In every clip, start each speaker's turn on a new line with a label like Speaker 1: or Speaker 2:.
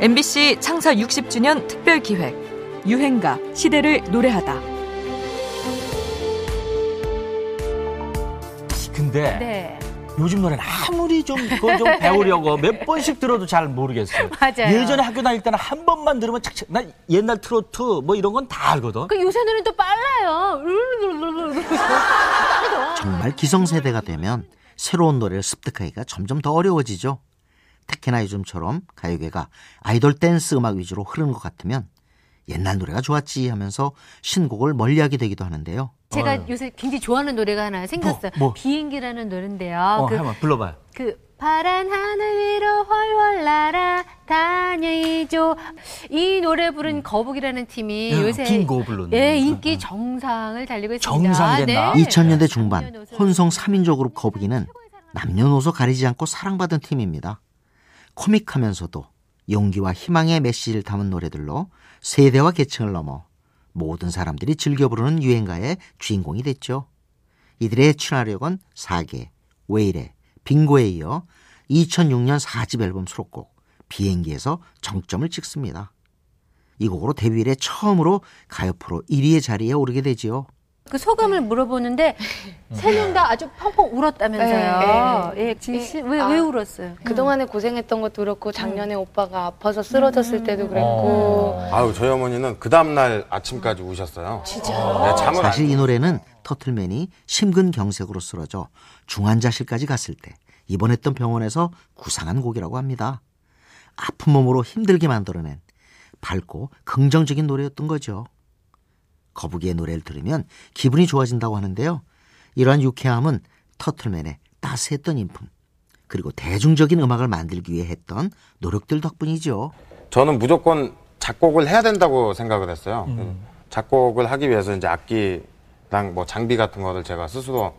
Speaker 1: MBC 창사 60주년 특별 기획 유행가 시대를 노래하다.
Speaker 2: 근데
Speaker 3: 네.
Speaker 2: 요즘 노래는 아무리 좀 그걸 좀 배우려고 몇 번씩 들어도 잘 모르겠어요.
Speaker 3: 맞아요.
Speaker 2: 예전에 학교 다닐 때는 한 번만 들으면 착착 나 옛날 트로트 뭐 이런 건 다 알거든.
Speaker 3: 그 요새 노래는 또 빨라요.
Speaker 4: 정말 기성세대가 되면 새로운 노래를 습득하기가 점점 더 어려워지죠. 특히나 요즘처럼 가요계가 아이돌 댄스 음악 위주로 흐르는 것 같으면 옛날 노래가 좋았지 하면서 신곡을 멀리하게 되기도 하는데요.
Speaker 3: 제가
Speaker 2: 아유.
Speaker 3: 요새 굉장히 좋아하는 노래가 하나 생겼어요.
Speaker 2: 뭐, 뭐?
Speaker 3: 비행기라는 노래인데요.
Speaker 2: 어,
Speaker 3: 그,
Speaker 2: 한번 불러봐요.
Speaker 3: 그 파란 하늘 위로 훨훨 날아 다녀이죠. 이 노래 부른 거북이라는 팀이
Speaker 2: 야,
Speaker 3: 요새
Speaker 2: 빙고 부르는.
Speaker 3: 예, 인기 정상을 달리고 있습니다.
Speaker 2: 정상됐나?
Speaker 3: 네.
Speaker 4: 2000년대 중반 혼성 3인조 그룹 거북이는 남녀노소 가리지 않고 사랑받은 팀입니다. 코믹하면서도 용기와 희망의 메시지를 담은 노래들로 세대와 계층을 넘어 모든 사람들이 즐겨 부르는 유행가의 주인공이 됐죠. 이들의 친화력은 사계, 왜 이래, 빙고에 이어 2006년 4집 앨범 수록곡 비행기에서 정점을 찍습니다. 이 곡으로 데뷔 이래 처음으로 가요 프로 1위의 자리에 오르게 되지요.
Speaker 3: 그 소감을 물어보는데 세 명 다 아주 펑펑 울었다면서요. 예, 진심 왜,
Speaker 5: 아.
Speaker 3: 왜 울었어요?
Speaker 5: 그동안에 고생했던 것도 그렇고 작년에 오빠가 아파서 쓰러졌을 때도 그랬고
Speaker 6: 아유 저희 어머니는 그 다음날 아침까지 우셨어요. 진짜? 네, 잠을 안
Speaker 4: 사실 이 노래는 터틀맨이 심근경색으로 쓰러져 중환자실까지 갔을 때 입원했던 병원에서 구상한 곡이라고 합니다. 아픈 몸으로 힘들게 만들어낸 밝고 긍정적인 노래였던 거죠. 거북이의 노래를 들으면 기분이 좋아진다고 하는데요. 이러한 유쾌함은 터틀맨의 따스했던 인품 그리고 대중적인 음악을 만들기 위해 했던 노력들 덕분이죠.
Speaker 6: 저는 무조건 작곡을 해야 된다고 생각을 했어요. 그 작곡을 하기 위해서 이제 악기랑 뭐 장비 같은 거를 제가 스스로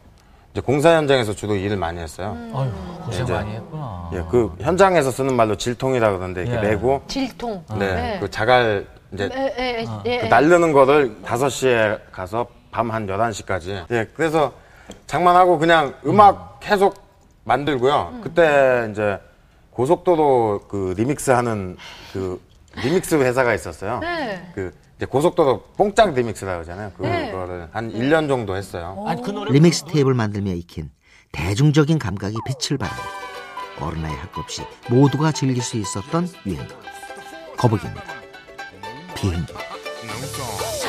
Speaker 6: 이제 공사 현장에서 주로 일을 많이 했어요.
Speaker 2: 아유, 고생
Speaker 6: 이제-
Speaker 2: 많이 했구나.
Speaker 6: 예, 그 현장에서 쓰는 말로 질통이라 그러는데 이렇게
Speaker 2: 예.
Speaker 6: 메고
Speaker 5: 질통.
Speaker 6: 네, 그 자갈 이제
Speaker 5: 에, 에, 에,
Speaker 6: 그
Speaker 5: 에.
Speaker 6: 날르는 거를 5시에 가서 밤 한 11시까지. 예, 그래서 장만하고 그냥 음악 계속 만들고요. 그때 이제 고속도로 그 리믹스 하는 그 리믹스 회사가 있었어요.
Speaker 5: 네.
Speaker 6: 그 이제 고속도로 뽕짝 리믹스라고 하잖아요. 그거를 한 1년 정도 했어요.
Speaker 2: 아니 그 노래
Speaker 4: 리믹스 테이프를 만들며 익힌 대중적인 감각이 빛을 발하며 어느 나이 할 것 없이 모두가 즐길 수 있었던 유행가 거북입니다. 비